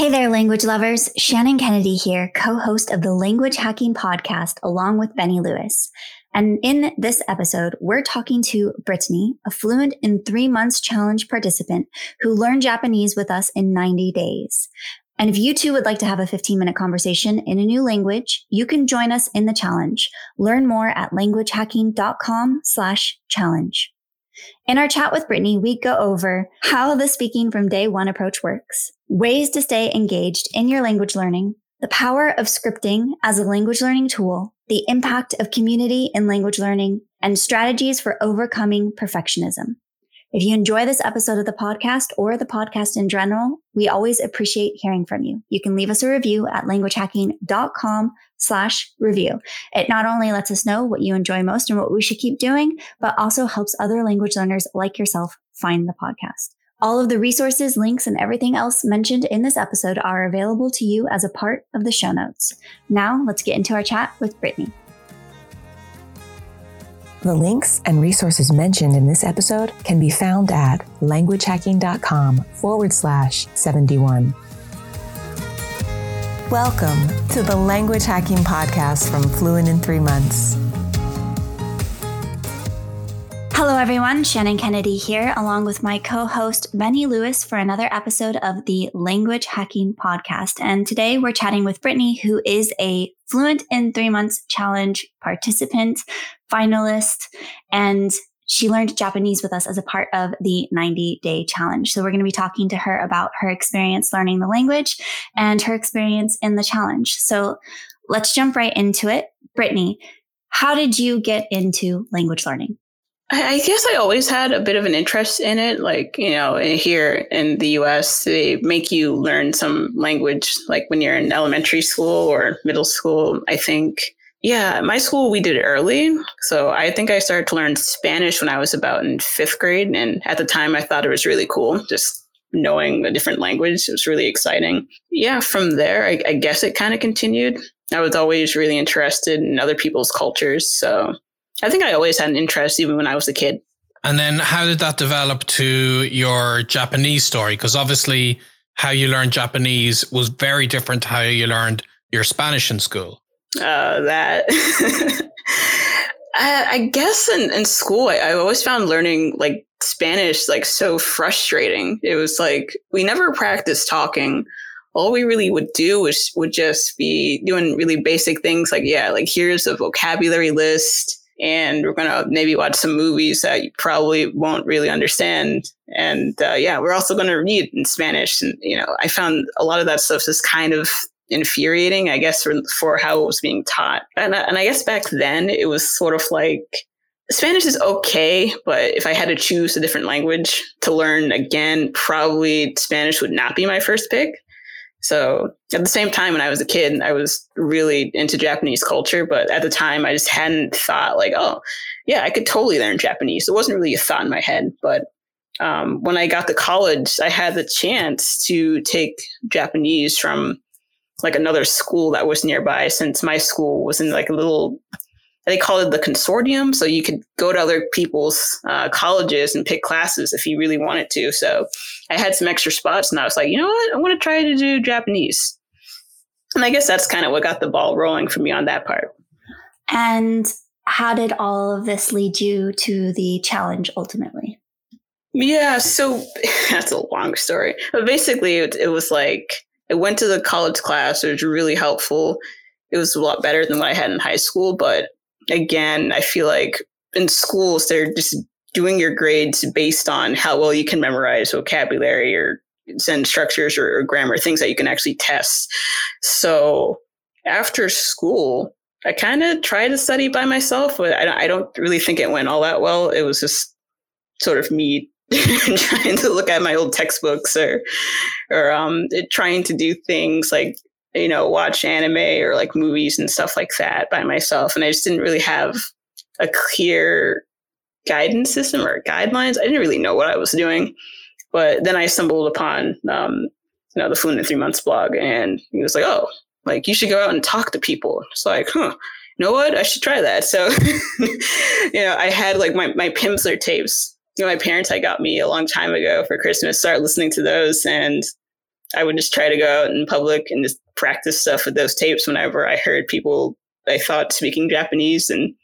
Hey there, language lovers. Shannon Kennedy here, co host of the Language Hacking Podcast, along with Benny Lewis. And in this episode, we're talking to Brittany, a fluent in three months challenge participant who learned Japanese with us in 90 days. And if you too would like to have a 15 minute conversation in a new language, you can join us in the challenge. Learn more at languagehacking.com slash challenge. In our chat with Brittany, we go over how the speaking from day one approach works, ways to stay engaged in your language learning, the power of scripting as a language learning tool, the impact of community in language learning, and strategies for overcoming perfectionism. If you enjoy this episode of the podcast or the podcast in general, we always appreciate hearing from you. You can leave us a review at languagehacking.com slash review. It not only lets us know what you enjoy most and what we should keep doing, but also helps other language learners like yourself find the podcast. All of the resources, links, and everything else mentioned in this episode are available to you as a part of the show notes. Now let's get into our chat with Brittany. The links and resources mentioned in this episode can be found at languagehacking.com forward slash 71. Welcome to the Language Hacking Podcast from Fluent in Three Months. Hello, everyone. Shannon Kennedy here, along with my co host, Benny Lewis, for another episode of the Language Hacking Podcast. And today we're chatting with Brittany, who is a Fluent in Three Months Challenge participant, finalist, and she learned Japanese with us as a part of the 90 day challenge. So we're going to be talking to her about her experience learning the language and her experience in the challenge. So let's jump right into it. Brittany, how did you get into language learning? I guess I always had a bit of an interest in it. Like, you know, eh, here in the US, they make you learn some language, like when you're in elementary school or middle school, I think. Yeah, my school, we did it early. So I think I started to learn Spanish when I was about in fifth grade. And at the time, I thought it was really cool. Just knowing a different language. It was really exciting. Yeah, from there, I, I guess it kind of continued. I was always really interested in other people's cultures. So I think I always had an interest, even when I was a kid. And then how did that develop to your Japanese story? Because obviously, how you learned Japanese was very different to how you learned your Spanish in school. Uh, that. I, I, guess in, in school, I, I always found learning like Spanish like so frustrating. It was like we never practiced talking. All we really would do was would just be doing really basic things like yeah, like here's a vocabulary list and we're gonna maybe watch some movies that you probably won't really understand. And uh, yeah, we're also gonna read in Spanish. And you know, I found a lot of that stuff is kind of infuriating, I guess, for, for how it was being taught. And, and I guess back then it was sort of like Spanish is okay, but if I had to choose a different language to learn again, probably Spanish would not be my first pick. So at the same time, when I was a kid, I was really into Japanese culture. But at the time, I just hadn't thought like, oh, yeah, I could totally learn Japanese. It wasn't really a thought in my head. But um, when I got to college, I had the chance to take Japanese from like another school that was nearby, since my school was in like a little they call it the consortium. So you could go to other people's uh, colleges and pick classes if you really wanted to. So I had some extra spots and I was like, you know what? I want to try to do Japanese. And I guess that's kind of what got the ball rolling for me on that part. And how did all of this lead you to the challenge ultimately? Yeah, so that's a long story. But basically, it, it was like I went to the college class. It was really helpful. It was a lot better than what I had in high school, but again, I feel like in schools, they're just doing your grades based on how well you can memorize vocabulary or sentence structures or, or grammar, things that you can actually test. So after school, I kind of tried to study by myself, but I, I don't really think it went all that well. It was just sort of me trying to look at my old textbooks or or um, trying to do things like you know, watch anime or like movies and stuff like that by myself. And I just didn't really have a clear guidance system or guidelines. I didn't really know what I was doing. But then I stumbled upon, um, you know, the Fluent in Three Months blog, and he was like, "Oh, like you should go out and talk to people." It's like, huh, you know what? I should try that. So, you know, I had like my my Pimsleur tapes. You know, my parents had got me a long time ago for Christmas. Started listening to those, and I would just try to go out in public and just practice stuff with those tapes whenever I heard people I thought speaking Japanese. And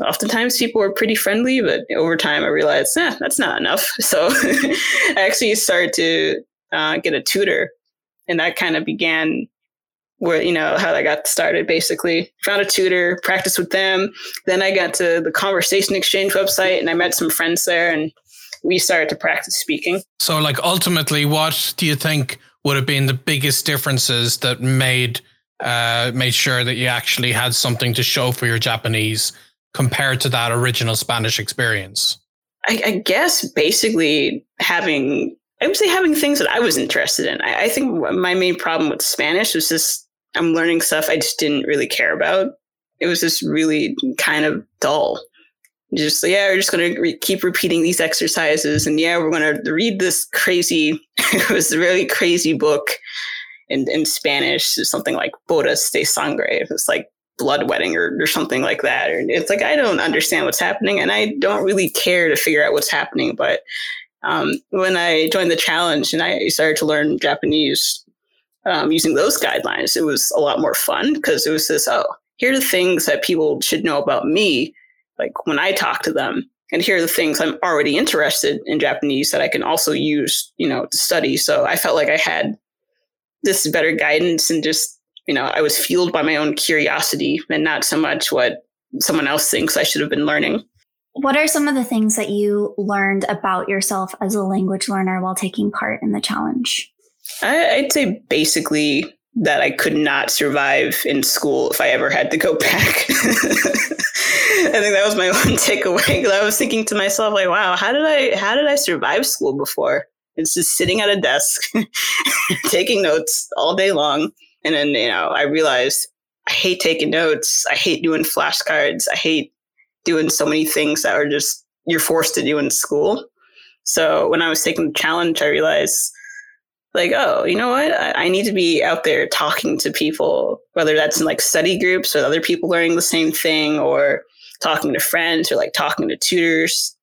oftentimes people were pretty friendly, but over time I realized, eh, that's not enough. So I actually started to uh, get a tutor. And that kind of began where you know how I got started basically found a tutor practiced with them then i got to the conversation exchange website and i met some friends there and we started to practice speaking so like ultimately what do you think would have been the biggest differences that made uh, made sure that you actually had something to show for your japanese compared to that original spanish experience I, I guess basically having I would say having things that I was interested in. I, I, think my main problem with Spanish was just I'm learning stuff I just didn't really care about. It was just really kind of dull. Just yeah, we're just going to re- keep repeating these exercises, and yeah, we're going to read this crazy. it was a really crazy book in in Spanish, something like Bodas de Sangre. It was like Blood Wedding or, or something like that. Or it's like I don't understand what's happening, and I don't really care to figure out what's happening. But um, when I joined the challenge and I started to learn Japanese, um, using those guidelines, it was a lot more fun because it was this, oh, here are the things that people should know about me, like when I talk to them. And here are the things I'm already interested in Japanese that I can also use, you know, to study. So I felt like I had this better guidance and just, you know, I was fueled by my own curiosity and not so much what someone else thinks I should have been learning. What are some of the things that you learned about yourself as a language learner while taking part in the challenge? I, would say basically that I could not survive in school if I ever had to go back. I think that was my one takeaway because I was thinking to myself, like, wow, how did I how did I survive school before? It's just sitting at a desk, taking notes all day long. And then, you know, I realized I hate taking notes. I hate doing flashcards. I hate doing so many things that are just you're forced to do in school. So when I was taking the challenge, I realized like, oh, you know what? I, I, need to be out there talking to people, whether that's in like study groups or other people learning the same thing or talking to friends or like talking to tutors.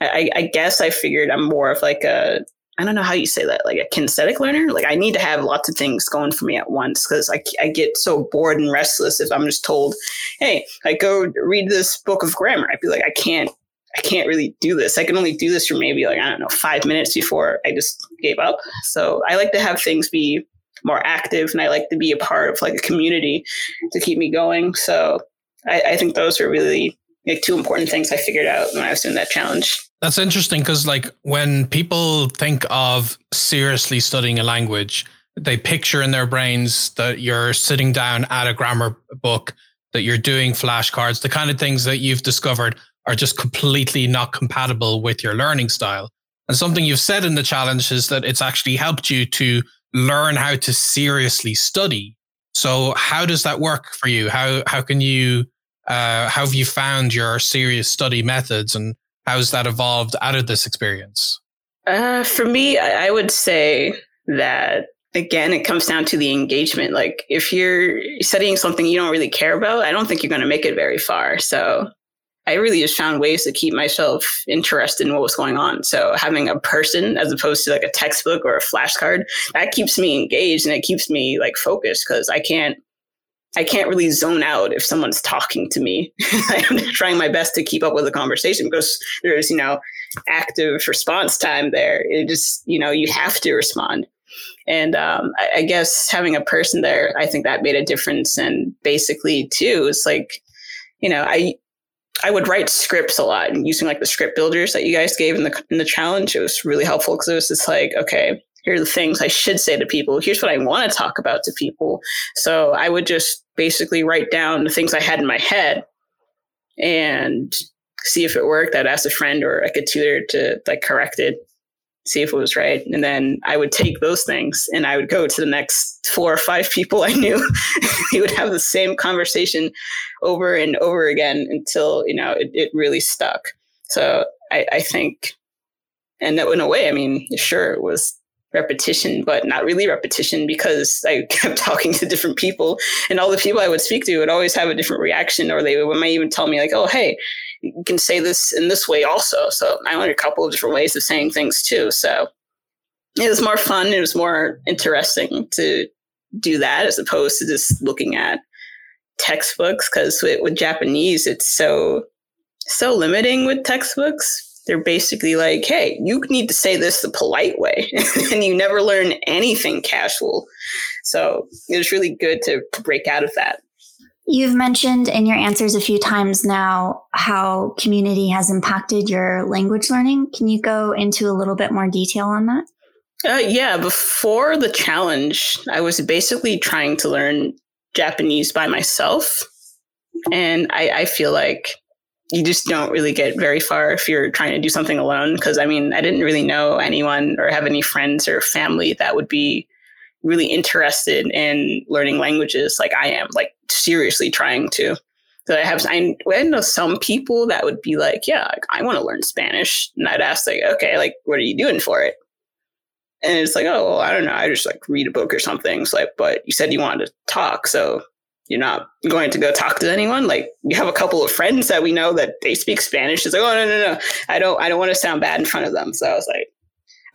I, I guess I figured I'm more of like a, I don't know how you say that, like a kinesthetic learner. Like I need to have lots of things going for me at once because I, I get so bored and restless if I'm just told, hey, I go read this book of grammar. I'd be like, I can't I can't really do this. I can only do this for maybe like, I don't know, five minutes before I just gave up. So I like to have things be more active and I like to be a part of like a community to keep me going. So I, I think those are really like two important things I figured out when I was doing that challenge. That's interesting because like when people think of seriously studying a language, they picture in their brains that you're sitting down at a grammar book, that you're doing flashcards, the kind of things that you've discovered are just completely not compatible with your learning style. And something you've said in the challenge is that it's actually helped you to learn how to seriously study. So how does that work for you? How how can you uh, how have you found your serious study methods and how's that evolved out of this experience? Uh, for me, I would say that again, it comes down to the engagement. Like if you're studying something you don't really care about, I don't think you're going to make it very far. So I really just found ways to keep myself interested in what was going on. So having a person as opposed to like a textbook or a flashcard, that keeps me engaged and it keeps me like focused because I can't I can't really zone out if someone's talking to me. I'm trying my best to keep up with the conversation because there's, you know, active response time there. It just, you know, you have to respond. And um, I, I guess having a person there, I think that made a difference. And basically, too, it's like, you know, I I would write scripts a lot and using like the script builders that you guys gave in the in the challenge. It was really helpful because it was just like, okay, here are the things I should say to people. Here's what I want to talk about to people. So I would just basically write down the things I had in my head and see if it worked. I'd ask a friend or like a tutor to like correct it see if it was right. And then I would take those things and I would go to the next four or five people I knew. we would have the same conversation over and over again until, you know, it, it really stuck. So I, I think, and that in a way, I mean, sure, it was repetition, but not really repetition because I kept talking to different people and all the people I would speak to would always have a different reaction or they would, might even tell me like, oh, hey, you can say this in this way also. So I learned a couple of different ways of saying things too. So it was more fun. It was more interesting to do that as opposed to just looking at textbooks. Because with, with Japanese, it's so so limiting with textbooks. They're basically like, hey, you need to say this the polite way, and you never learn anything casual. So it was really good to break out of that. You've mentioned in your answers a few times now how community has impacted your language learning. Can you go into a little bit more detail on that? Uh, yeah, before the challenge, I was basically trying to learn Japanese by myself. And I, I feel like you just don't really get very far if you're trying to do something alone. Because I mean, I didn't really know anyone or have any friends or family that would be really interested in learning languages like I am, like seriously trying to. So I have, I, I know some people that would be like, yeah, I want to learn Spanish. And I'd ask like, okay, like, what are you doing for it? And it's like, oh, well, I don't know. I just like read a book or something. It's like, but you said you wanted to talk. So you're not going to go talk to anyone. Like you have a couple of friends that we know that they speak Spanish. It's like, oh, no, no, no. I don't, I don't want to sound bad in front of them. So I was like,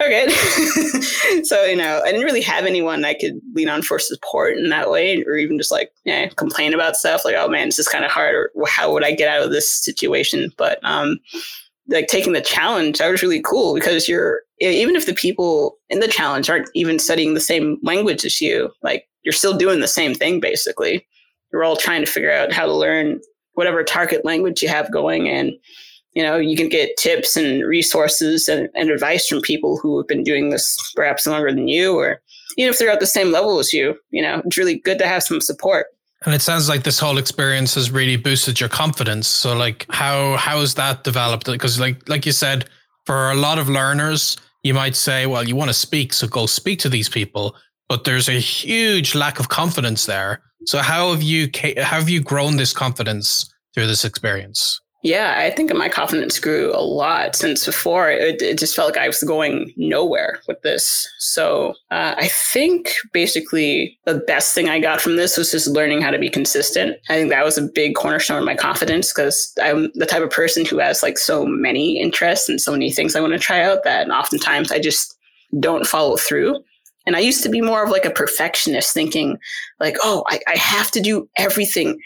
okay. so, you know, I didn't really have anyone I could lean on for support in that way, or even just like, yeah, complain about stuff like, oh man, this is kind of hard, or how would I get out of this situation? But, um, like taking the challenge, that was really cool because you're, even if the people in the challenge aren't even studying the same language as you, like you're still doing the same thing basically. You're all trying to figure out how to learn whatever target language you have going and you know you can get tips and resources and, and advice from people who have been doing this perhaps longer than you or even if they're at the same level as you you know it's really good to have some support. And it sounds like this whole experience has really boosted your confidence. So like how how has that developed? Because like like you said for a lot of learners you might say well you want to speak so go speak to these people. But there's a huge lack of confidence there. So how have you how have you grown this confidence through this experience yeah, I think my confidence grew a lot since before. It, it just felt like I was going nowhere with this. So uh, I think basically the best thing I got from this was just learning how to be consistent. I think that was a big cornerstone of my confidence because I'm the type of person who has like so many interests and so many things I want to try out that oftentimes I just don't follow through. And I used to be more of like a perfectionist, thinking like, oh, I, I have to do everything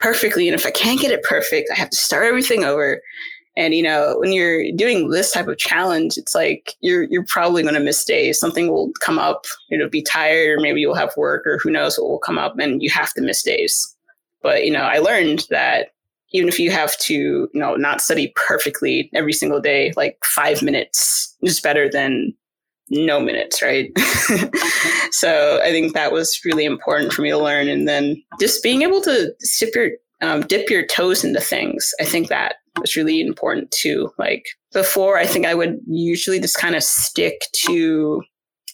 perfectly. And if I can't get it perfect, I have to start everything over. And you know, when you're doing this type of challenge, it's like you're you're probably going to miss days. Something will come up. You'll be tired, or maybe you'll have work, or who knows what will come up, and you have to miss days. But you know, I learned that even if you have to, you know, not study perfectly every single day, like five minutes is better than no minutes, right? so I think that was really important for me to learn. And then just being able to dip your, um, dip your toes into things, I think that was really important too. Like before, I think I would usually just kind of stick to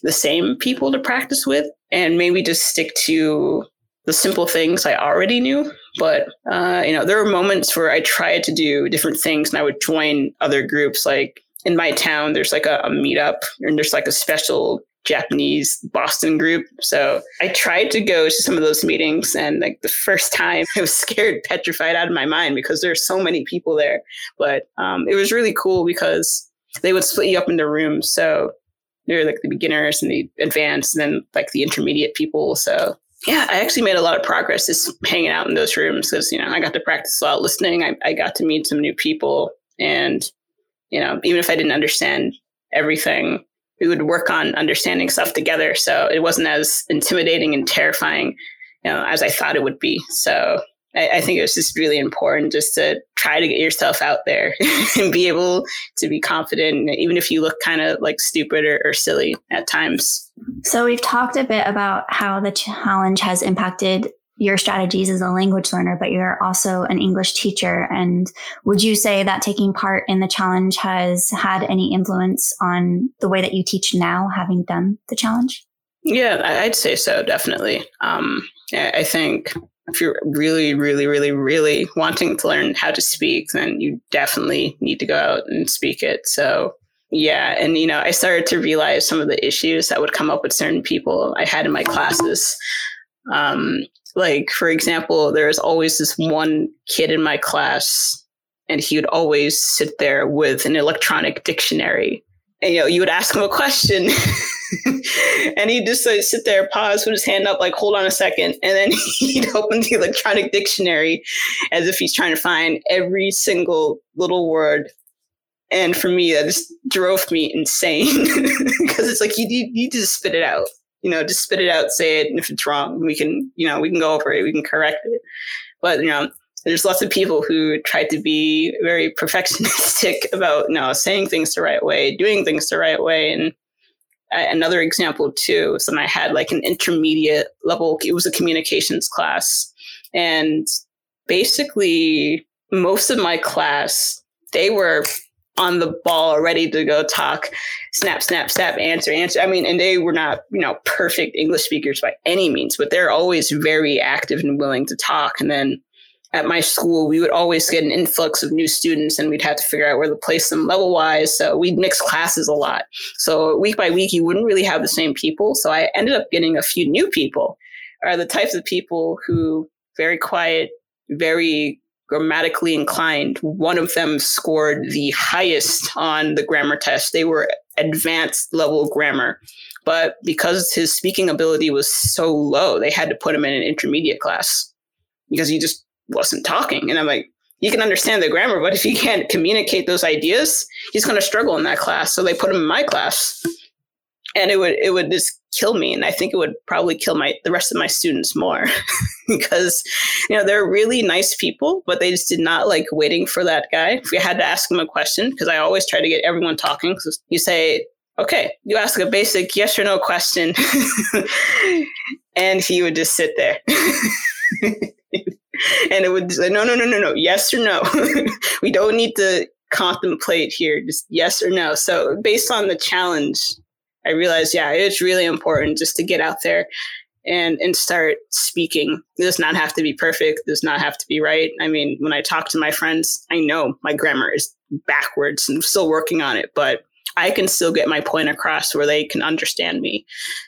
the same people to practice with and maybe just stick to the simple things I already knew. But, uh, you know, there were moments where I tried to do different things and I would join other groups like in my town, there's like a, a meetup and there's like a special Japanese Boston group. So I tried to go to some of those meetings and like the first time I was scared, petrified out of my mind because there's so many people there. But um, it was really cool because they would split you up into rooms. So were like the beginners and the advanced and then like the intermediate people. So yeah, I actually made a lot of progress just hanging out in those rooms because, you know, I got to practice a lot listening. I, I got to meet some new people and you know, even if I didn't understand everything, we would work on understanding stuff together. So it wasn't as intimidating and terrifying, you know, as I thought it would be. So I, I think it was just really important just to try to get yourself out there and be able to be confident, even if you look kind of like stupid or, or silly at times. So we've talked a bit about how the challenge has impacted your strategies as a language learner, but you're also an English teacher. And would you say that taking part in the challenge has had any influence on the way that you teach now, having done the challenge? Yeah, I'd say so, definitely. Um, I think if you're really, really, really, really wanting to learn how to speak, then you definitely need to go out and speak it. So, yeah. And, you know, I started to realize some of the issues that would come up with certain people I had in my classes. Um, like, for example, there's always this one kid in my class, and he would always sit there with an electronic dictionary and you know, you would ask him a question, and he'd just like, sit there, pause, put his hand up, like, hold on a second, and then he'd open the electronic dictionary as if he's trying to find every single little word. And for me, that just drove me insane because it's like you you need to spit it out. You know, just spit it out, say it, and if it's wrong, we can, you know, we can go over it, we can correct it. But you know, there's lots of people who try to be very perfectionistic about you know saying things the right way doing things the right way and another example too is when i had like an intermediate level it was a communications class and basically most of my class they were on the ball ready to go talk snap snap snap answer answer i mean and they were not you know perfect english speakers by any means but they're always very active and willing to talk and then at my school, we would always get an influx of new students and we'd have to figure out where to place them level wise. So we'd mix classes a lot. So week by week, you wouldn't really have the same people. So I ended up getting a few new people, are the types of people who very quiet, very grammatically inclined. One of them scored the highest on the grammar test. They were advanced level grammar. But because his speaking ability was so low, they had to put him in an intermediate class because he just wasn't talking. And I'm like, you can understand the grammar, but if you can't communicate those ideas, he's going to struggle in that class. So they put him in my class, and it would it would just kill me, and I think it would probably kill my the rest of my students more because you know they're really nice people, but they just did not like waiting for that guy. If we had to ask him a question, because I always try to get everyone talking, because you say. Okay, you ask a basic yes or no question, and he would just sit there. and it would say, no, no, no, no, no, yes or no. we don't need to contemplate here, just yes or no. So based on the challenge, I realized, yeah, it's really important just to get out there and and start speaking. It does not have to be perfect. It does not have to be right. I mean, when I talk to my friends, I know my grammar is backwards and I'm still working on it, but I can still get my point across where they can understand me.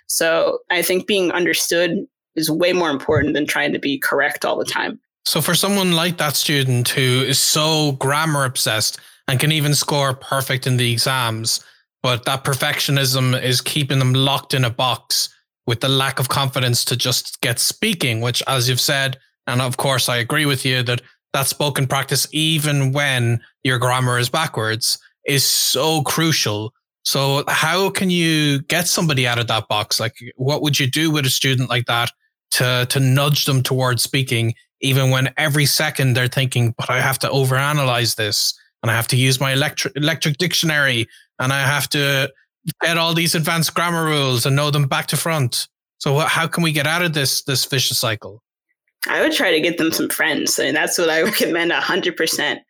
So I think being understood is way more important than trying to be correct all the time. So for someone like that student who is so grammar obsessed and can even score perfect in the exams, but that perfectionism is keeping them locked in a box with the lack of confidence to just get speaking, which as you've said, and of course I agree with you that that spoken practice, even when your grammar is backwards, is so crucial. So how can you get somebody out of that box? Like what would you do with a student like that to to nudge them towards speaking, even when every second they're thinking, but I have to overanalyze this and I have to use my electric electric dictionary and I have to get all these advanced grammar rules and know them back to front. So how can we get out of this this vicious cycle? I would try to get them some friends, and that's what I recommend hundred percent.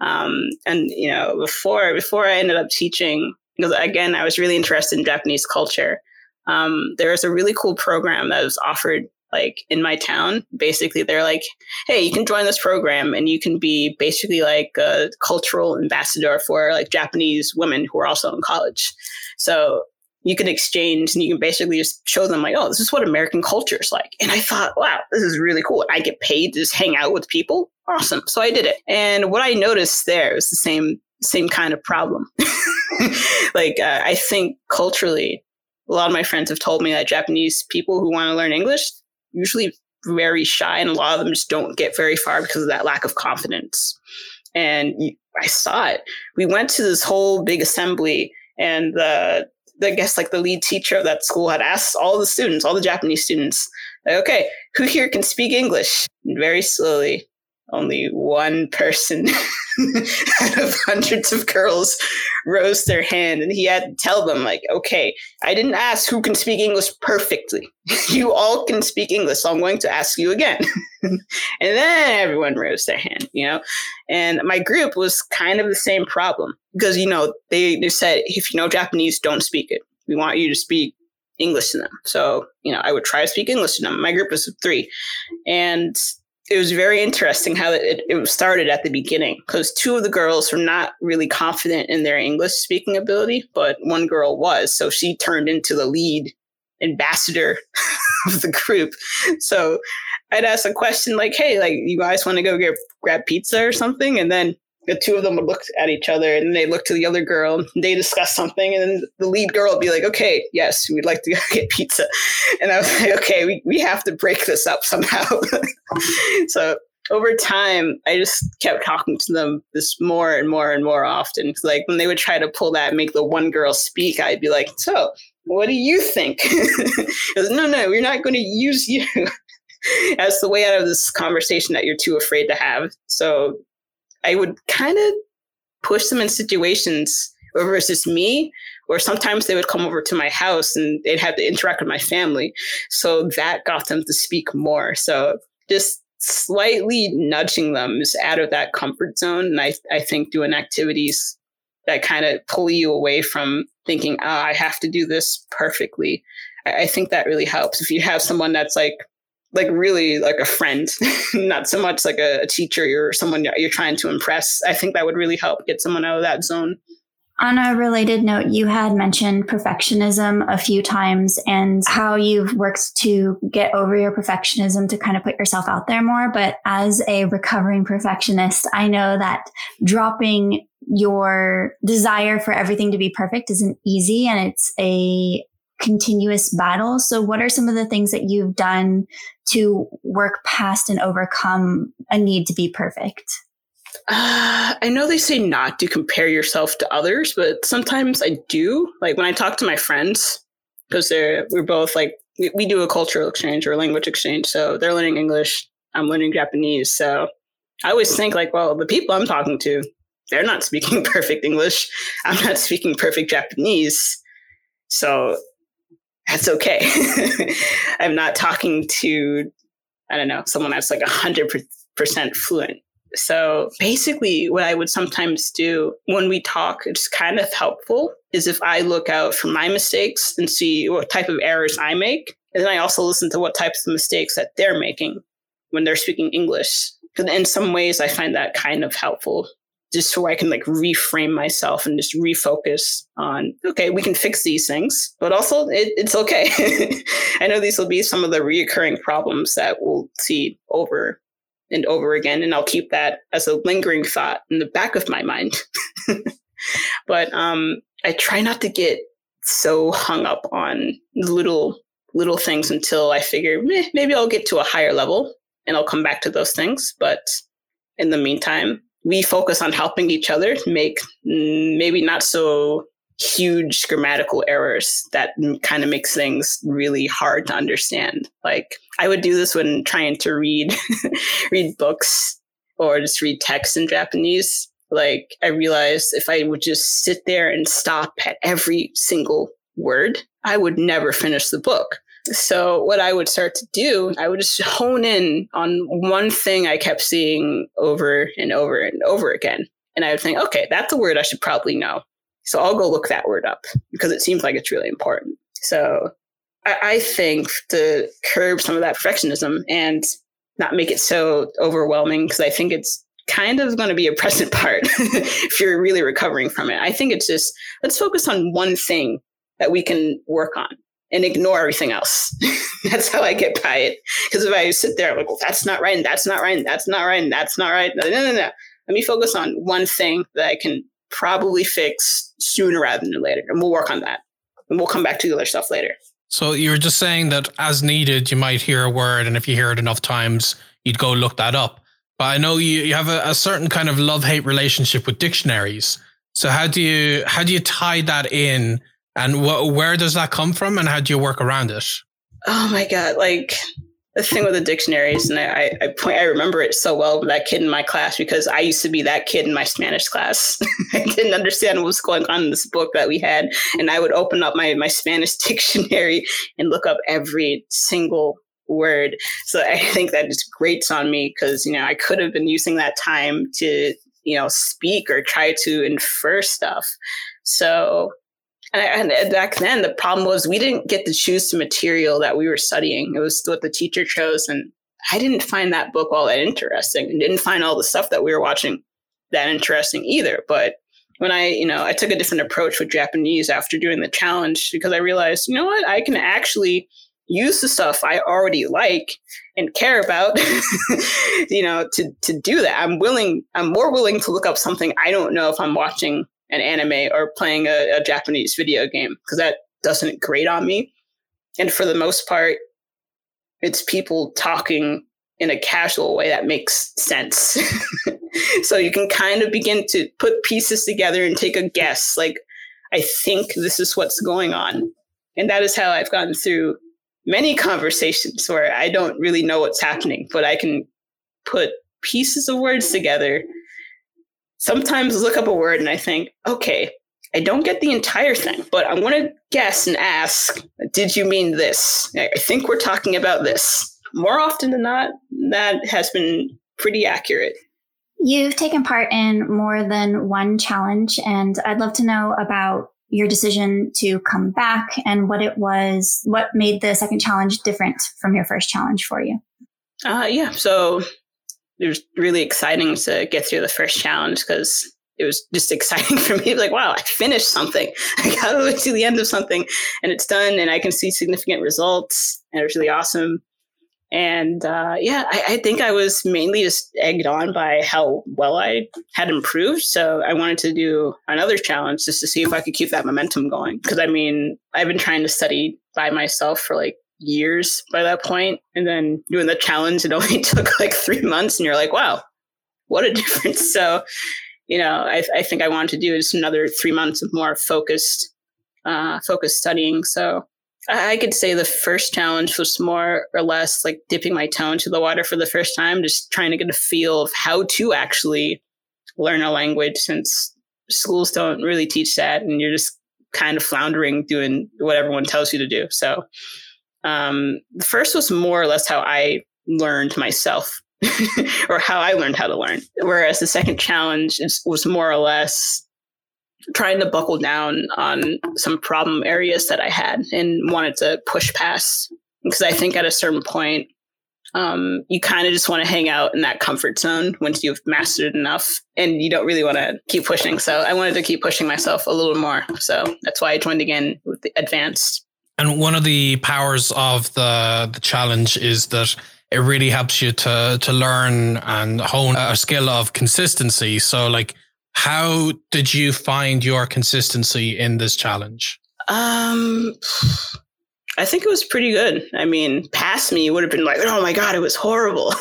Um, and you know, before before I ended up teaching, because again, I was really interested in Japanese culture. Um, there was a really cool program that was offered like in my town basically they're like hey you can join this program and you can be basically like a cultural ambassador for like japanese women who are also in college. So you can exchange and you can basically just show them like oh this is what american culture is like. And i thought wow this is really cool. I get paid to just hang out with people? Awesome. So i did it. And what i noticed there was the same same kind of problem. Like uh, i think culturally a lot of my friends have told me that Japanese people who want to learn English, usually very shy and a lot of them just don't get very far because of that lack of confidence and i saw it we went to this whole big assembly and the I guess like the lead teacher of that school had asked all the students, all the Japanese students, like, okay, who here can speak English? And very slowly, only one person out of hundreds of girls rose their hand and he had to tell them like okay i didn't ask who can speak english perfectly. You all can speak english. So i'm going to ask you again. And then everyone rose their hand you know? And my group was kind of the same problem because you know they, they said if you know japanese don't speak it. We want you to speak english to them. So you know i would try to speak english to them. My group was three. And it was very interesting how it, it started at the beginning because two of the girls were not really confident in their English speaking ability, but one girl was. So she turned into the lead ambassador of the group. So I'd ask a question like, hey, like, you guys want to go get grab pizza or something? And then the two of them would look at each other and they look to the other girl and they discuss something and then the lead girl would be like okay yes we'd like to get pizza. And i was like okay we, we have to break this up somehow. So over time i just kept talking to them this more and more and more often like when they would try to pull that make the one girl speak i'd be like so what do you think? No no we're not going to use you as the way out of this conversation that you're too afraid to have. So I would kind of push them in situations just me, or sometimes they would come over to my house and they'd have to interact with my family. So that got them to speak more. So just slightly nudging them is out of that comfort zone. And I, I think doing activities that kind of pull you away from thinking, ah, I have to do this perfectly. I, I think that really helps. If you have someone that's like like really like a friend, not so much like a, a teacher or someone you're trying to impress. I think that would really help get someone out of that zone. On a related note, you had mentioned perfectionism a few times and how you've worked to get over your perfectionism to kind of put yourself out there more. But as a recovering perfectionist, I know that dropping your desire for everything to be perfect isn't easy and it's a continuous battle. So, what are some of the things that you've done to work past and overcome a need to be perfect? Uh, I know they say not to compare yourself to others, but sometimes I do. Like when I talk to my friends, because they're we're both like we, we do a cultural exchange or a language exchange, so they're learning English, I'm learning Japanese. So I always think like, well, the people I'm talking to, they're not speaking perfect English. I'm not speaking perfect Japanese. So that's okay. I'm not talking to, I don't know, someone that's like 100% fluent. So basically, what I would sometimes do when we talk, it's kind of helpful, is if I look out for my mistakes and see what type of errors I make. And then I also listen to what types of mistakes that they're making when they're speaking English. Because in some ways, I find that kind of helpful just so I can like reframe myself and just refocus on, okay, we can fix these things, but also it, it's okay. I know these will be some of the reoccurring problems that we'll see over and over again. And I'll keep that as a lingering thought in the back of my mind. but um, I try not to get so hung up on little little things until I figure maybe I'll get to a higher level and I'll come back to those things. But in the meantime, we focus on helping each other make maybe not so huge grammatical errors that kind of makes things really hard to understand. Like I would do this when trying to read read books or just read text in Japanese. Like I realized if I would just sit there and stop at every single word, I would never finish the book. So what I would start to do, I would just hone in on one thing I kept seeing over and over and over again. And I would think, okay, that's a word I should probably know. So I'll go look that word up because it seems like it's really important. So I, I think to curb some of that perfectionism and not make it so overwhelming, because I think it's kind of going to be a present part if you're really recovering from it. I think it's just let's focus on one thing that we can work on and ignore everything else. that's how I get by it. Because if I sit there, I'm like, well, that's not right, and that's not right, and that's not right, and that's not right. No, no, no, no. Let me focus on one thing that I can probably fix sooner rather than later. And we'll work on that. And we'll come back to the other stuff later. So you were just saying that as needed, you might hear a word, and if you hear it enough times, you'd go look that up. But I know you, you have a, a certain kind of love hate relationship with dictionaries. So how do you how do you tie that in and wh- where does that come from and how do you work around it? Oh my God. Like the thing with the dictionaries, and I, I point, I remember it so well, that kid in my class, because I used to be that kid in my Spanish class. I didn't understand what was going on in this book that we had. And I would open up my, my Spanish dictionary and look up every single word. So I think that just grates on me because, you know, I could have been using that time to, you know, speak or try to infer stuff. So and, and, back then, the problem was we didn't get to choose the material that we were studying. It was what the teacher chose. And I didn't find that book all that interesting and didn't find all the stuff that we were watching that interesting either. But when I, you know, I took a different approach with Japanese after doing the challenge because I realized, you know what, I can actually use the stuff I already like and care about, you know, to to do that. I'm willing. I'm more willing to look up something I don't know if I'm watching an anime or playing a, a Japanese video game because that doesn't grate on me. And for the most part, it's people talking in a casual way that makes sense. so you can kind of begin to put pieces together and take a guess. Like, I think this is what's going on. And that is how I've gone through many conversations where I don't really know what's happening, but I can put pieces of words together. Sometimes look up a word and I think, okay, I don't get the entire thing, but I'm going to guess and ask, did you mean this? I think we're talking about this. More often than not, that has been pretty accurate. You've taken part in more than one challenge, and I'd love to know about your decision to come back and what it was, what made the second challenge different from your first challenge for you. Uh, yeah, so it was really exciting to get through the first challenge because it was just exciting for me. Like, wow, I finished something. I got to the end of something and it's done and I can see significant results. And it was really awesome. And uh, yeah, I, I, think I was mainly just egged on by how well I had improved. So I wanted to do another challenge just to see if I could keep that momentum going. Because I mean, I've been trying to study by myself for like years by that point, and then doing the challenge, it only took like three months, and you're like, wow, what a difference. So, you know, I, I think I wanted to do just another three months of more focused, uh, focused studying. So I could say the first challenge was more or less like dipping my toe into the water for the first time, just trying to get a feel of how to actually learn a language since schools don't really teach that and you're just kind of floundering doing what everyone tells you to do. So um, the first was more or less how I learned myself or how I learned how to learn. Whereas the second challenge was more or less trying to buckle down on some problem areas that I had and wanted to push past. Because I think at a certain point, um, you kind of just want to hang out in that comfort zone once you've mastered enough and you don't really want to keep pushing. So I wanted to keep pushing myself a little more. So that's why I joined again with the advanced. And one of the powers of the the challenge is that it really helps you to to learn and hone a skill of consistency. So like how did you find your consistency in this challenge? Um, I think it was pretty good. I mean, past me would have been like, oh my God, it was horrible.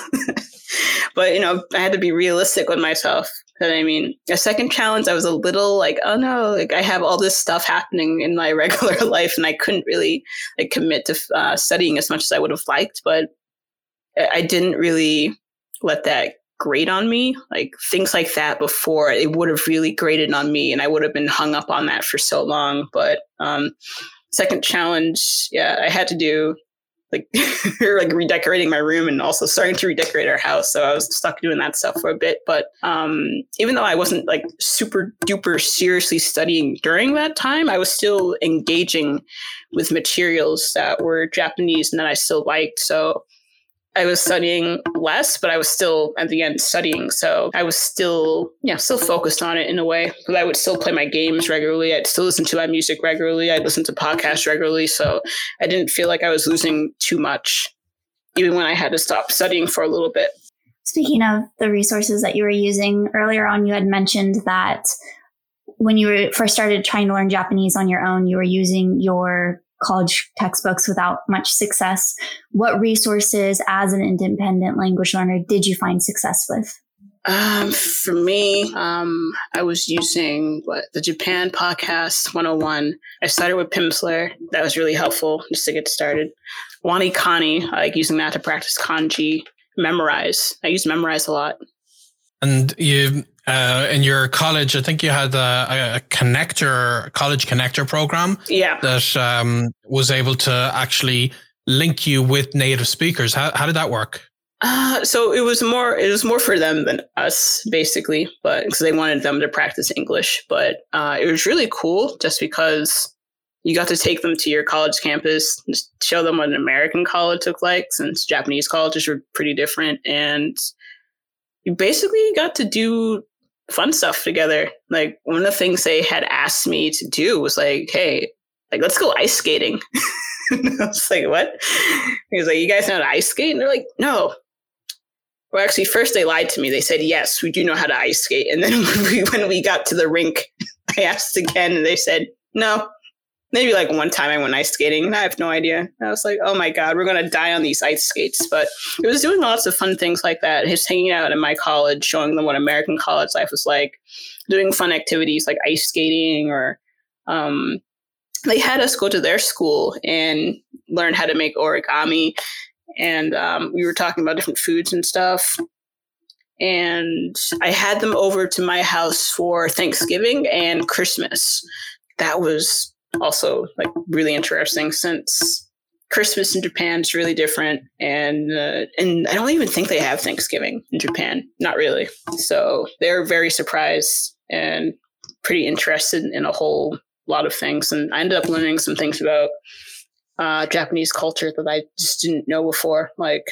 but, you know, I had to be realistic with myself. And I mean, a second challenge, I was a little like, oh no, like I have all this stuff happening in my regular life, and I couldn't really like commit to uh, studying as much as I would have liked. But I didn't really let that grate on me. Like things like that before, it would have really grated on me, and I would have been hung up on that for so long. But um, second challenge, yeah, I had to do like like redecorating my room and also starting to redecorate our house. So I was stuck doing that stuff for a bit. But um, even though I wasn't like super duper seriously studying during that time, I was still engaging with materials that were Japanese and that I still liked. So I was studying less, but I was still at the end studying. So I was still, yeah, still focused on it in a way. But I would still play my games regularly. I'd still listen to my music regularly. I'd listen to podcasts regularly. So I didn't feel like I was losing too much, even when I had to stop studying for a little bit. Speaking of the resources that you were using earlier on, you had mentioned that when you were first started trying to learn Japanese on your own, you were using your college textbooks without much success. What resources as an independent language learner did you find success with? Um, for me, um, I was using what the Japan podcast 101. I started with Pimsleur. That was really helpful just to get started. Wani WaniKani, I like using that to practice kanji. Memrise. I use Memrise a lot. And you uh, in your college, I think you had a, a connector, college connector program. Yeah. That um, was able to actually link you with native speakers. How, how did that work? Uh, so it was more it was more for them than us basically but because they wanted them to practice english but uh, it was really cool just because you got to take them to your college campus show them what an american college looked like since japanese colleges were pretty different and you basically got to do fun stuff together. Like one of the things they had asked me to do was like, hey, like let's go ice skating. I was like, what? He was like, you guys know how to ice skate? And they're like, no. Well, actually, first they lied to me. They said, yes, we do know how to ice skate. And then when we, when we got to the rink, I asked again and they said, no. Maybe like one time I went ice skating and I have no idea. I was like, oh my God, we're going to die on these ice skates. But it was doing lots of fun things like that. Just hanging out in my college, showing them what American college life was like, doing fun activities like ice skating or um, they had us go to their school and learn how to make origami. And um, we were talking about different foods and stuff. And I had them over to my house for Thanksgiving and Christmas. That was also like really interesting since Christmas in Japan is really different, and uh, and I don't even think they have Thanksgiving in Japan. Not really. So they're very surprised and pretty interested in a whole lot of things. And I ended up learning some things about uh, Japanese culture that I just didn't know before, like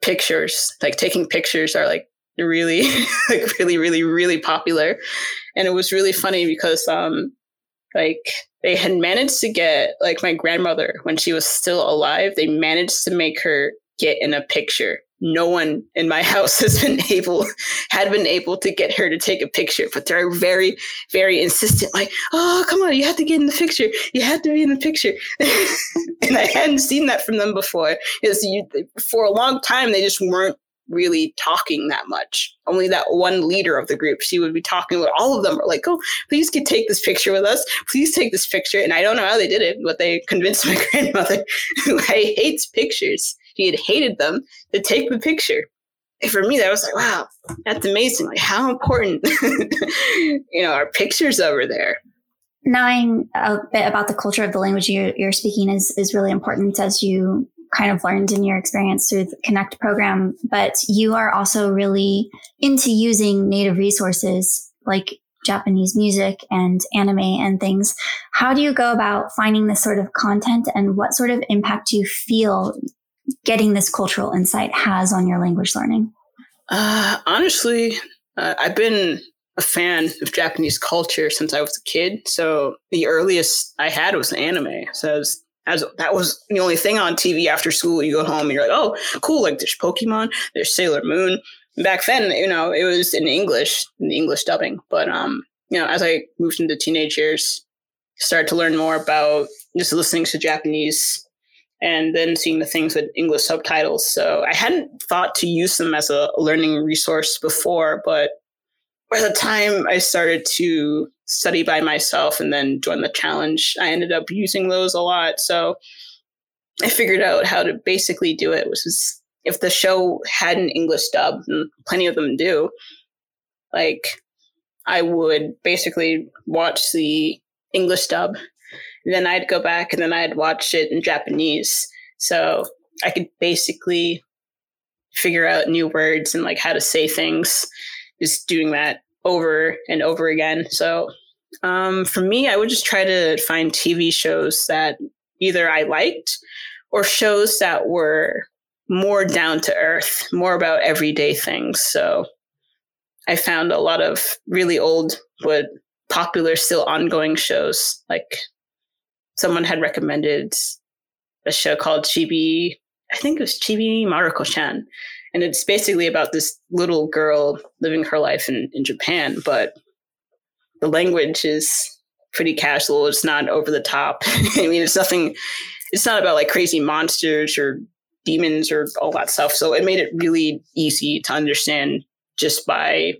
pictures. Like taking pictures are like really, like really, really, really popular. And it was really funny because um, like they had managed to get like my grandmother when she was still alive. They managed to make her get in a picture. No one in my house has been able had been able to get her to take a picture but they're very very insistent like oh come on you have to get in the picture. You have to be in the picture. And i hadn't seen that from them before. Because for a long time they just weren't really talking that much only that one leader of the group she would be talking with all of them are like oh please get take this picture with us please take this picture and i don't know how they did it but they convinced my grandmother who hates pictures She had hated them to take the picture. And for me, that was like, wow, that's amazing. Like, how important, you know, our pictures over there. Knowing a bit about the culture of the language you're, you're speaking is, is really important as you kind of learned in your experience through the Connect program. But you are also really into using native resources like Japanese music and anime and things. How do you go about finding this sort of content and what sort of impact do you feel getting this cultural insight has on your language learning? Uh, honestly, uh, I've been a fan of Japanese culture since I was a kid. So the earliest I had was anime. So I was, as that was the only thing on TV after school. You go home and you're like, oh, cool. Like there's Pokemon, there's Sailor Moon. Back then, you know, it was in English, in English dubbing. But um, you know, as I moved into teenage years, started to learn more about just listening to Japanese and then seeing the things with English subtitles. So I hadn't thought to use them as a learning resource before, but by the time I started to study by myself and then join the challenge, I ended up using those a lot. So I figured out how to basically do it, which is if the show had an English dub, and plenty of them do, like I would basically watch the English dub then I'd go back and then I'd watch it in Japanese. So I could basically figure out new words and like how to say things, just doing that over and over again. So um, for me, I would just try to find TV shows that either I liked or shows that were more down to earth, more about everyday things. So I found a lot of really old but popular, still ongoing shows like someone had recommended a show called Chibi, I think it was Chibi Maruko-chan. And it's basically about this little girl living her life in, in Japan, but the language is pretty casual. It's not over the top. I mean, it's nothing, it's not about like crazy monsters or demons or all that stuff. So it made it really easy to understand just by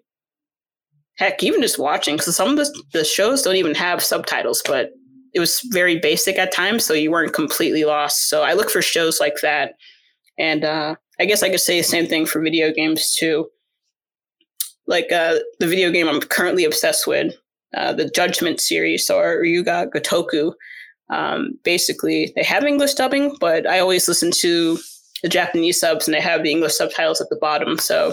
heck, even just watching. Because some of the, the shows don't even have subtitles, but it was very basic at times, so you weren't completely lost. So I look for shows like that, and uh, I guess I could say the same thing for video games too. Like uh, the video game I'm currently obsessed with, uh, the Judgment series or Ryu ga Gotoku. Um, basically, they have English dubbing, but I always listen to the Japanese subs, and they have the English subtitles at the bottom. So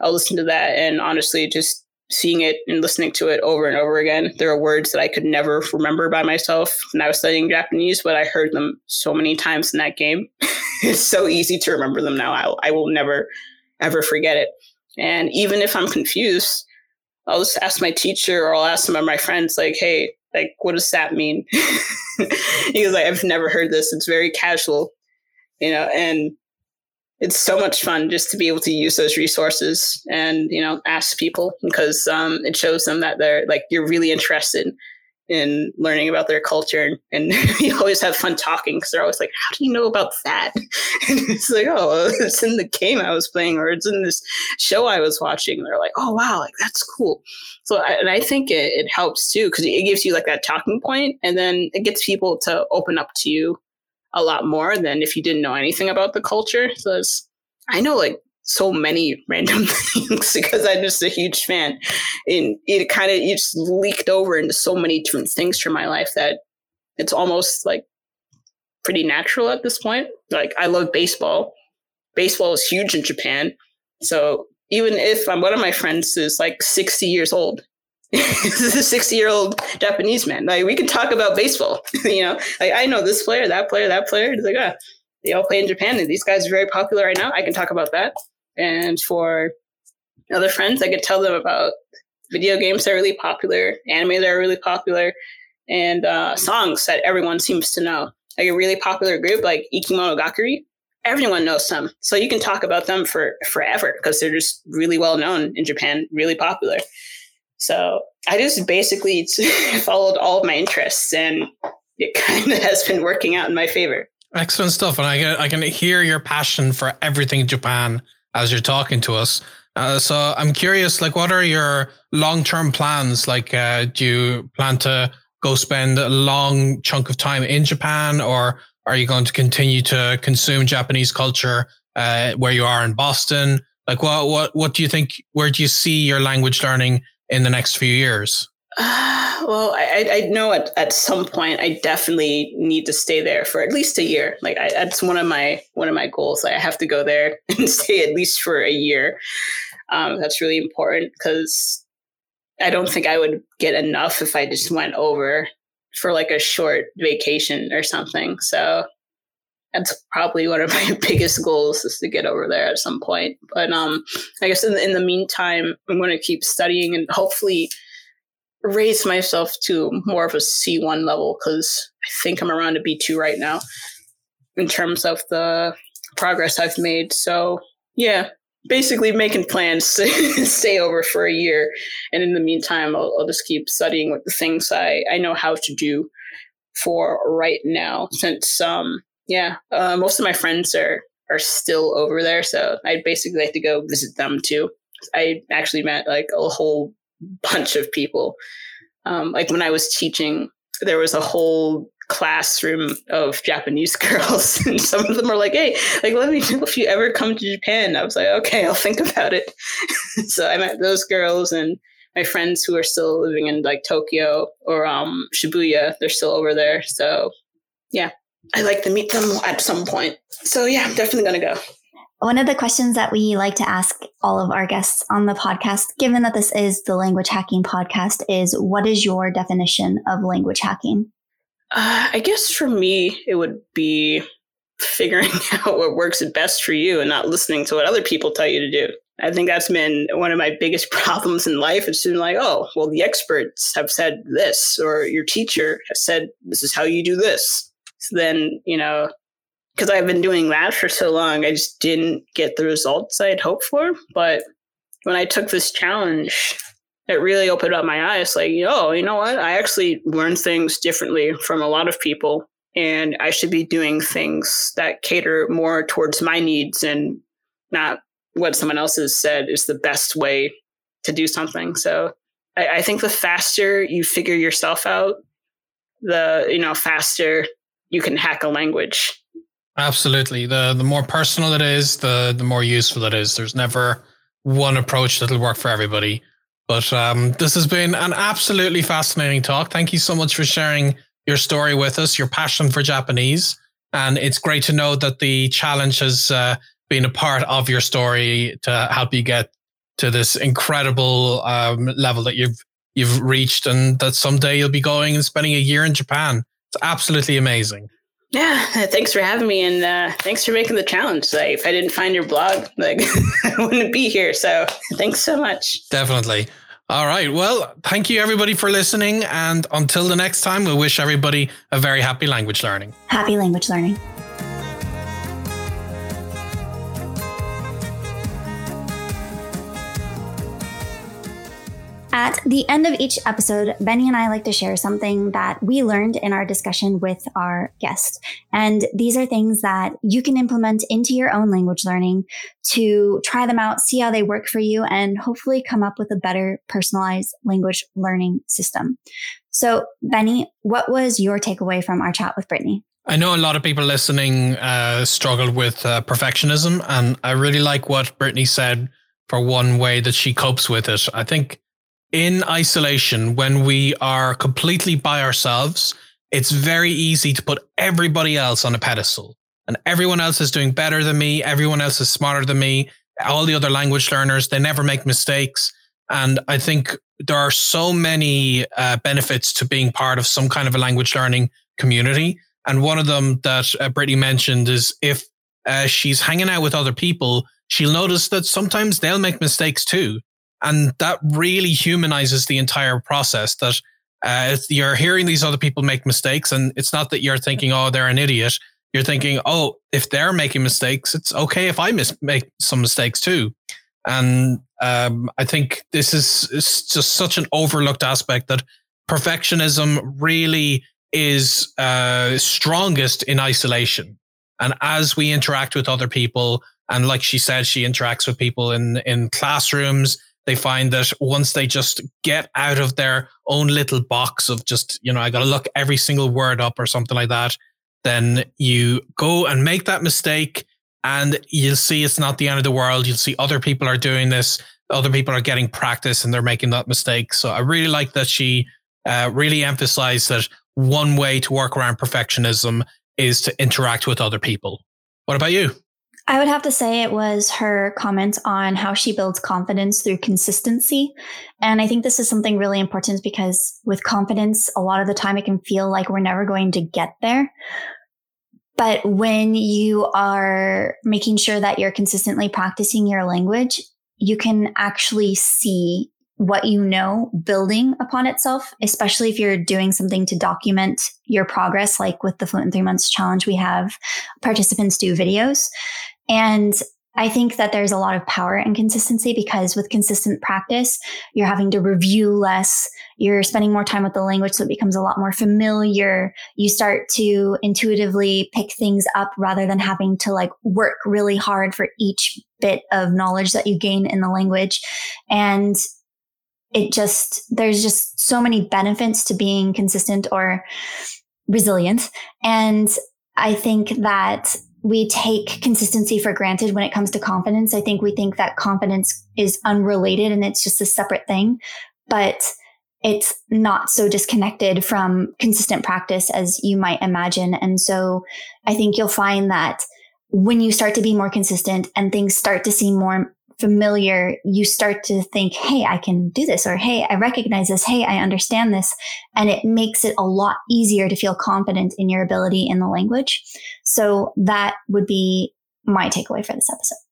I'll listen to that, and honestly, just seeing it and listening to it over and over again. There are words that I could never remember by myself when I was studying Japanese, but I heard them so many times in that game. it's so easy to remember them now. I, I will never, ever forget it. And even if I'm confused, I'll just ask my teacher or I'll ask some of my friends, like, hey, Like, what does that mean? he was like, I've never heard this. It's very casual, you know, and it's so much fun just to be able to use those resources and, you know, ask people because um, it shows them that they're like, you're really interested in learning about their culture and, you always have fun talking because they're always like how do you know about that? And it's like oh it's in the game i was playing or it's in this show i was watching. And they're like oh wow like that's cool. So I, and i think it, it helps too because it gives you like that talking point and then it gets people to open up to you a lot more than if you didn't know anything about the culture so i know like so many random things because I'm just a huge fan. And it kind of it just leaked over into so many different things from my life that it's almost like pretty natural at this point. Like I love baseball. Baseball is huge in Japan. So even if I'm, one of my friends is like 60 years old, this is a 60 year old Japanese man. Like we can talk about baseball. you know, like I know this player, that player, that player. It's like, ah, they all play in Japan and these guys are very popular right now. I can talk about that. And for other friends, I could tell them about video games that are really popular, anime that are really popular, and uh, songs that everyone seems to know. Like a really popular group like Ikimonogakari, everyone knows them. So you can talk about them for forever because they're just really well known in Japan, really popular. So I just basically followed all of my interests and it kind of has been working out in my favor. Excellent stuff. And I can, I can hear your passion for everything Japan as you're talking to us. Uh, so I'm curious, like, what are your long term plans? Like, uh, do you plan to go spend a long chunk of time in Japan, or are you going to continue to consume Japanese culture uh, where you are in Boston? Like, what what what do you think? Where do you see your language learning in the next few years? Uh, well, I, I know at, at some point I definitely need to stay there for at least a year. Like I, that's one of my one of my goals. Like I have to go there and stay at least for a year. Um, that's really important because I don't think I would get enough if I just went over for like a short vacation or something. So that's probably one of my biggest goals is to get over there at some point. But um, I guess in the, in the meantime, I'm going to keep studying and hopefully raise myself to more of a C1 level because I think I'm around a B2 right now in terms of the progress I've made. So, yeah, basically making plans to stay over for a year. And in the meantime, I'll, I'll just keep studying with the things I, I know how to do for right now since, um, yeah, uh, most of my friends are, are still over there. So I'd basically like to go visit them too. I actually met like a whole bunch of people. Um, like when I was teaching, there was a whole classroom of Japanese girls, and some of them were like, "Hey, like let me know if you ever come to Japan." I was like, "Okay, I'll think about it." so I met those girls and my friends who are still living in like Tokyo or um, Shibuya. They're still over there. So yeah, I like to meet them at some point. So yeah, I'm definitely gonna go. One of the questions that we like to ask all of our guests on the podcast, given that this is the language hacking podcast, is what is your definition of language hacking? Uh, I guess for me, it would be figuring out what works best for you and not listening to what other people tell you to do. I think that's been one of my biggest problems in life. It's been like, oh, well, the experts have said this, or your teacher has said this is how you do this. So then, you know, because I've been doing that for so long, I just didn't get the results I'd hoped for. But when I took this challenge, it really opened up my eyes like, oh, you know what? I actually learn things differently from a lot of people. And I should be doing things that cater more towards my needs and not what someone else has said is the best way to do something. So I, I think the faster you figure yourself out, the you know faster you can hack a language Absolutely. The the more personal it is, the the more useful it is. There's never one approach that'll work for everybody. But um, this has been an absolutely fascinating talk. Thank you so much for sharing your story with us, your passion for Japanese. And it's great to know that the challenge has uh, been a part of your story to help you get to this incredible um, level that you've you've reached, and that someday you'll be going and spending a year in Japan. It's absolutely amazing. Yeah, thanks for having me, and uh, thanks for making the challenge. Like, if I didn't find your blog, like I wouldn't be here. So, thanks so much. Definitely. All right. Well, thank you everybody for listening. And until the next time, we wish everybody a very happy language learning. Happy language learning. At the end of each episode, Benny and I like to share something that we learned in our discussion with our guest. And these are things that you can implement into your own language learning to try them out, see how they work for you, and hopefully come up with a better personalized language learning system. So, Benny, what was your takeaway from our chat with Brittany? I know a lot of people listening uh, struggle with uh, perfectionism, and I really like what Brittany said for one way that she copes with it. I think in isolation, when we are completely by ourselves, it's very easy to put everybody else on a pedestal. And everyone else is doing better than me. Everyone else is smarter than me. All the other language learners, they never make mistakes. And I think there are so many uh, benefits to being part of some kind of a language learning community. And one of them that uh, Brittany mentioned is if uh, she's hanging out with other people, she'll notice that sometimes they'll make mistakes too. And that really humanizes the entire process that uh, you're hearing these other people make mistakes. And it's not that you're thinking, oh, they're an idiot. You're thinking, oh, if they're making mistakes, it's okay if I mis- make some mistakes too. And um, I think this is, just such an overlooked aspect that perfectionism really is uh, strongest in isolation. And as we interact with other people, and like she said, she interacts with people in in classrooms they find that once they just get out of their own little box of just, you know, I got to look every single word up or something like that, then you go and make that mistake and you'll see it's not the end of the world. You'll see other people are doing this. Other people are getting practice and they're making that mistake. So I really like that she uh, really emphasized that one way to work around perfectionism is to interact with other people. What about you? I would have to say it was her comments on how she builds confidence through consistency. And I think this is something really important because with confidence, a lot of the time it can feel like we're never going to get there. But when you are making sure that you're consistently practicing your language, you can actually see what you know building upon itself, especially if you're doing something to document your progress, like with the Fluent in Three Months Challenge, we have participants do videos. And I think that there's a lot of power in consistency because with consistent practice, you're having to review less. You're spending more time with the language, so it becomes a lot more familiar. You start to intuitively pick things up rather than having to like work really hard for each bit of knowledge that you gain in the language. And it just, there's just so many benefits to being consistent or resilient. And I think that we take consistency for granted when it comes to confidence. I think we think that confidence is unrelated and it's just a separate thing, but it's not so disconnected from consistent practice as you might imagine. And so I think you'll find that when you start to be more consistent and things start to seem more familiar, you start to think, Hey, I can do this, or Hey, I recognize this. Hey, I understand this. And it makes it a lot easier to feel confident in your ability in the language. So that would be my takeaway for this episode.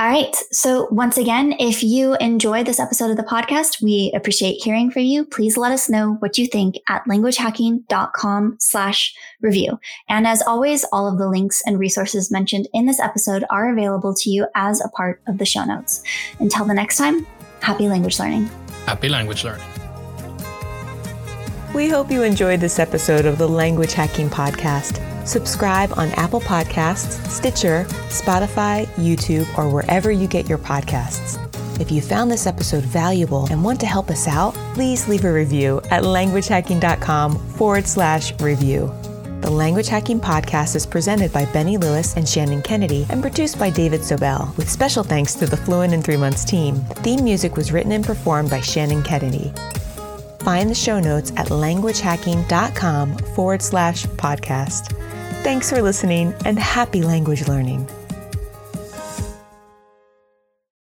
All right. So once again, if you enjoyed this episode of the podcast, we appreciate hearing from you. Please let us know what you think at languagehacking.com slash review. And as always, all of the links and resources mentioned in this episode are available to you as a part of the show notes. Until the next time, happy language learning. Happy language learning. We hope you enjoyed this episode of the Language Hacking Podcast. Subscribe on Apple Podcasts, Stitcher, Spotify, YouTube, or wherever you get your podcasts. If you found this episode valuable and want to help us out, please leave a review at languagehacking.com forward slash review. The Language Hacking Podcast is presented by Benny Lewis and Shannon Kennedy and produced by David Sobel, with special thanks to the Fluent in Three Months team. The theme music was written and performed by Shannon Kennedy. Find the show notes at languagehacking.com forward slash podcast. Thanks for listening and happy language learning.